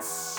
Thanks.